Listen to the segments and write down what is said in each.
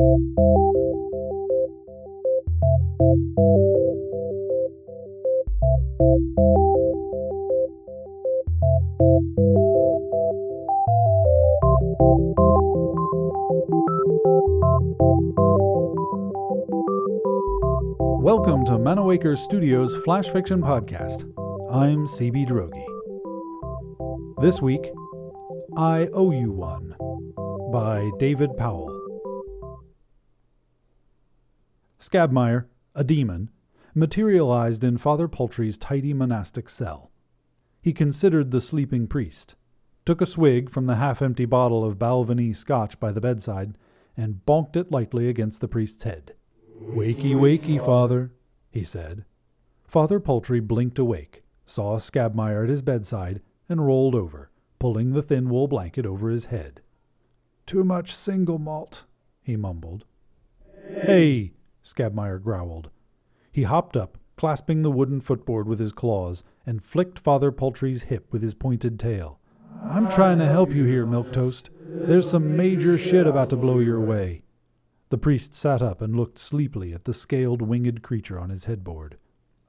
Welcome to Manawaker Studios Flash Fiction Podcast. I'm CB Droege. This week, I Owe You One by David Powell. Scabmire, a demon, materialized in Father Poultry's tidy monastic cell. He considered the sleeping priest, took a swig from the half empty bottle of Balvenie scotch by the bedside, and bonked it lightly against the priest's head. Wakey, wakey, father, he said. Father Poultry blinked awake, saw Scabmire at his bedside, and rolled over, pulling the thin wool blanket over his head. Too much single malt, he mumbled. Hey, Scabmire growled. He hopped up, clasping the wooden footboard with his claws, and flicked Father Poultry's hip with his pointed tail. I'm trying to help you here, Milquetoast. There's some major shit about to blow your way. The priest sat up and looked sleepily at the scaled winged creature on his headboard.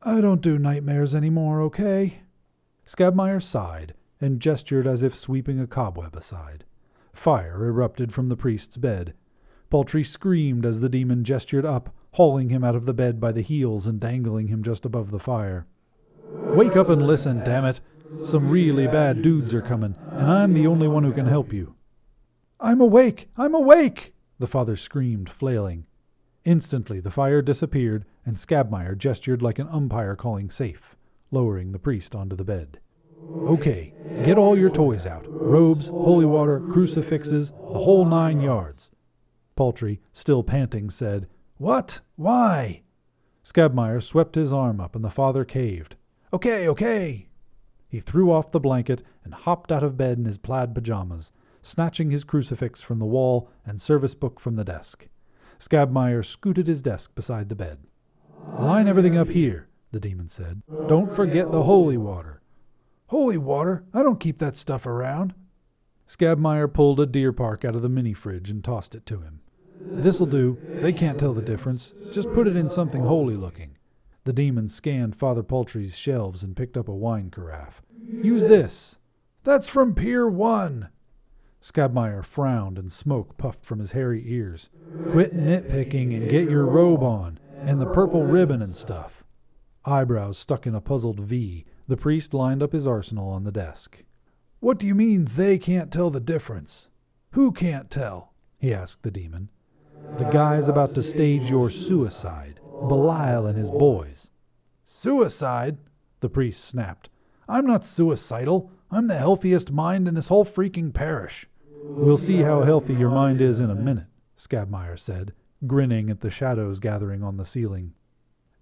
I don't do nightmares any more, okay? Scabmire sighed and gestured as if sweeping a cobweb aside. Fire erupted from the priest's bed. Poultry screamed as the demon gestured up, hauling him out of the bed by the heels and dangling him just above the fire. Wake up and listen, damn it! Some really bad dudes are coming, and I'm the only one who can help you. I'm awake! I'm awake! the father screamed, flailing. Instantly the fire disappeared, and Scabmire gestured like an umpire calling safe, lowering the priest onto the bed. Okay, get all your toys out robes, holy water, crucifixes, the whole nine yards. Paltry, still panting, said, What? Why? Scabmire swept his arm up, and the father caved. Okay, okay. He threw off the blanket and hopped out of bed in his plaid pajamas, snatching his crucifix from the wall and service book from the desk. Scabmire scooted his desk beside the bed. Line everything up here, the demon said. Don't forget the holy water. Holy water? I don't keep that stuff around. Scabmire pulled a Deer Park out of the mini fridge and tossed it to him. This'll do. They can't tell the difference. Just put it in something holy looking. The demon scanned Father Poultry's shelves and picked up a wine carafe. Use this. That's from Pier 1. Scabmire frowned and smoke puffed from his hairy ears. Quit nitpicking and get your robe on, and the purple ribbon and stuff. Eyebrows stuck in a puzzled V, the priest lined up his arsenal on the desk. What do you mean they can't tell the difference? Who can't tell? he asked the demon. The guy's about to stage your suicide, Belial and his boys. Suicide? The priest snapped. I'm not suicidal. I'm the healthiest mind in this whole freaking parish. We'll see how healthy your mind is in a minute, Scabmire said, grinning at the shadows gathering on the ceiling.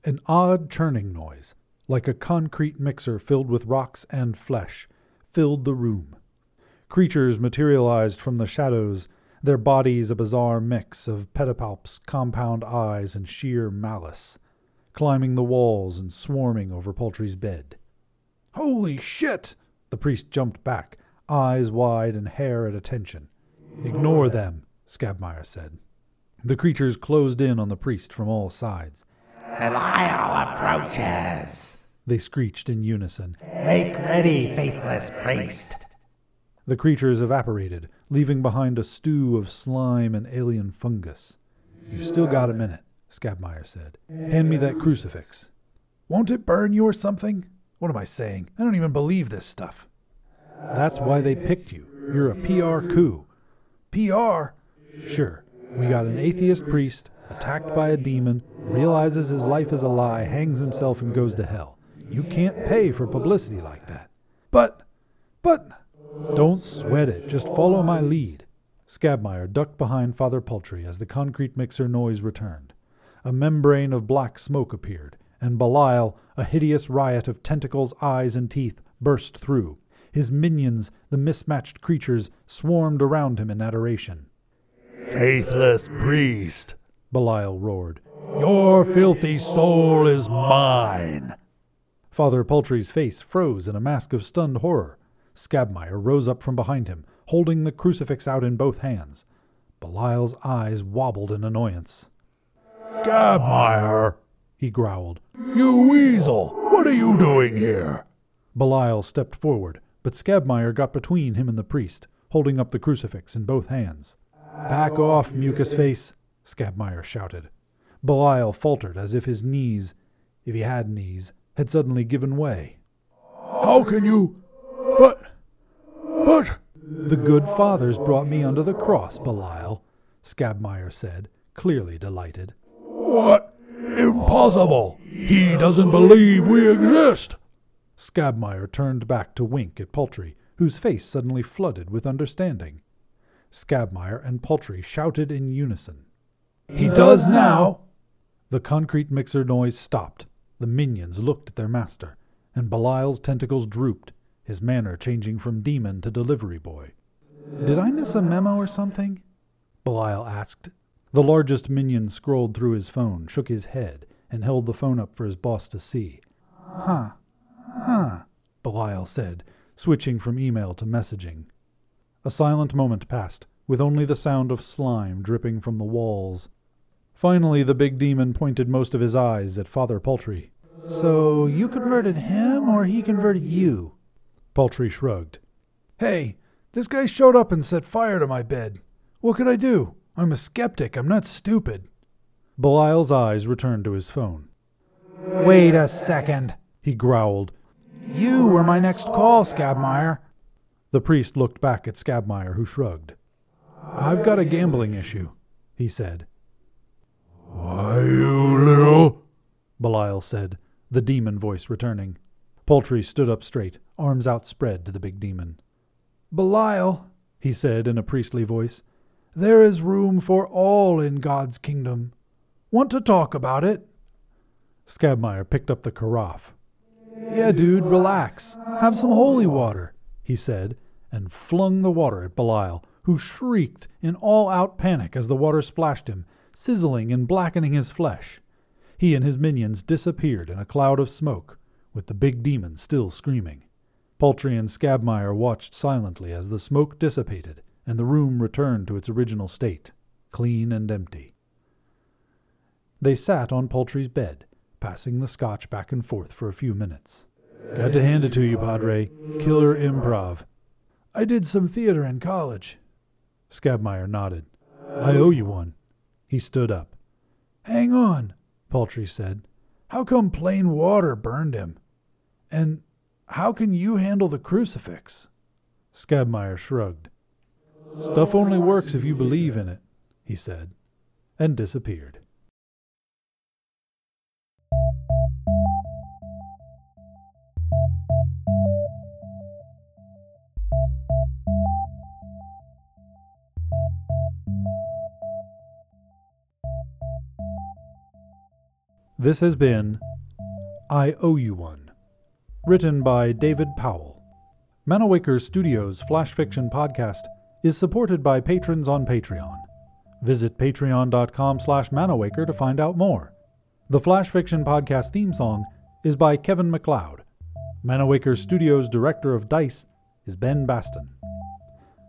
An odd churning noise, like a concrete mixer filled with rocks and flesh, filled the room. Creatures materialized from the shadows, their bodies a bizarre mix of pedipalps, compound eyes, and sheer malice, climbing the walls and swarming over Poultry's bed. Holy shit! The priest jumped back, eyes wide and hair at attention. Ignore them, Scabmire said. The creatures closed in on the priest from all sides. Belial approaches, they screeched in unison. Make ready, faithless priest. The creatures evaporated, leaving behind a stew of slime and alien fungus. You've still got a minute, Scabmire said. Hand me that crucifix. Won't it burn you or something? What am I saying? I don't even believe this stuff. That's why they picked you. You're a PR coup. PR? Sure. We got an atheist priest, attacked by a demon, realizes his life is a lie, hangs himself, and goes to hell. You can't pay for publicity like that. But, but, don't sweat it. Just follow my lead. Scabmire ducked behind Father Poultry as the concrete mixer noise returned. A membrane of black smoke appeared, and Belial, a hideous riot of tentacles, eyes, and teeth, burst through. His minions, the mismatched creatures, swarmed around him in adoration. Faithless priest, Belial roared. Your filthy soul is mine. Father Poultry's face froze in a mask of stunned horror. Scabmire rose up from behind him, holding the crucifix out in both hands. Belial's eyes wobbled in annoyance. Scabmeyer, he growled. You weasel! What are you doing here? Belial stepped forward, but Scabmeyer got between him and the priest, holding up the crucifix in both hands. Back off, mucus face, Scabmeyer shouted. Belial faltered as if his knees, if he had knees, had suddenly given way. How can you? But. But. The good fathers brought me under the cross, Belial, Scabmeyer said, clearly delighted. What? Impossible! He doesn't believe we exist! Scabmeyer turned back to wink at Paltry, whose face suddenly flooded with understanding. Scabmeyer and Paltry shouted in unison. He does now! The concrete mixer noise stopped. The minions looked at their master, and Belial's tentacles drooped, his manner changing from demon to delivery boy. Did I miss a memo or something? Belial asked. The largest minion scrolled through his phone, shook his head, and held the phone up for his boss to see. Huh. Huh, Belial said, switching from email to messaging. A silent moment passed, with only the sound of slime dripping from the walls. Finally, the big demon pointed most of his eyes at Father Paltry. So you converted him, or he converted you? Paltry shrugged. Hey, this guy showed up and set fire to my bed. What could I do? I'm a skeptic. I'm not stupid. Belial's eyes returned to his phone. Wait a second, he growled. You were my next call, Scabmeyer. The priest looked back at Scabmeyer, who shrugged. I've got a gambling issue, he said. Why, you little. Belial said, the demon voice returning. Paltry stood up straight, arms outspread to the big demon. Belial, he said in a priestly voice, there is room for all in God's kingdom. Want to talk about it? Scabmeyer picked up the carafe. Yeah, dude, relax. Have some holy water, he said, and flung the water at Belial, who shrieked in all out panic as the water splashed him, sizzling and blackening his flesh. He and his minions disappeared in a cloud of smoke, with the big demon still screaming. Paltry and Scabmeyer watched silently as the smoke dissipated and the room returned to its original state, clean and empty. They sat on Paltry's bed, passing the scotch back and forth for a few minutes. Got to hand it to you, Padre. Killer improv. I did some theater in college. Scabmeyer nodded. I owe you one. He stood up. Hang on, Paltry said. How come plain water burned him? And how can you handle the crucifix? Scabmeyer shrugged. Stuff only works if you believe in it, he said, and disappeared. This has been I Owe You One, written by David Powell. Manawaker Studios Flash Fiction Podcast is supported by patrons on Patreon. Visit patreon.com slash manawaker to find out more. The Flash Fiction Podcast theme song is by Kevin MacLeod. Manawaker Studios Director of DICE is Ben Baston.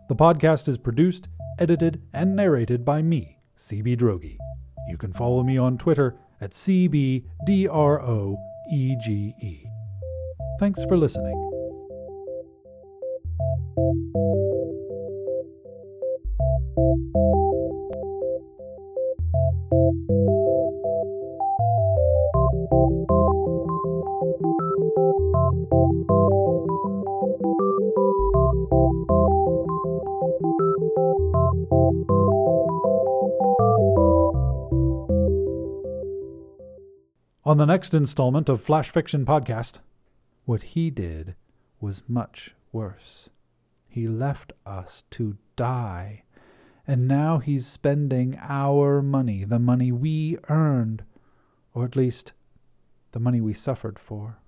The podcast is produced, edited, and narrated by me, CB Droege. You can follow me on Twitter at CBDROEGE. Thanks for listening. On the next installment of Flash Fiction Podcast, what he did was much worse. He left us to die, and now he's spending our money, the money we earned, or at least the money we suffered for.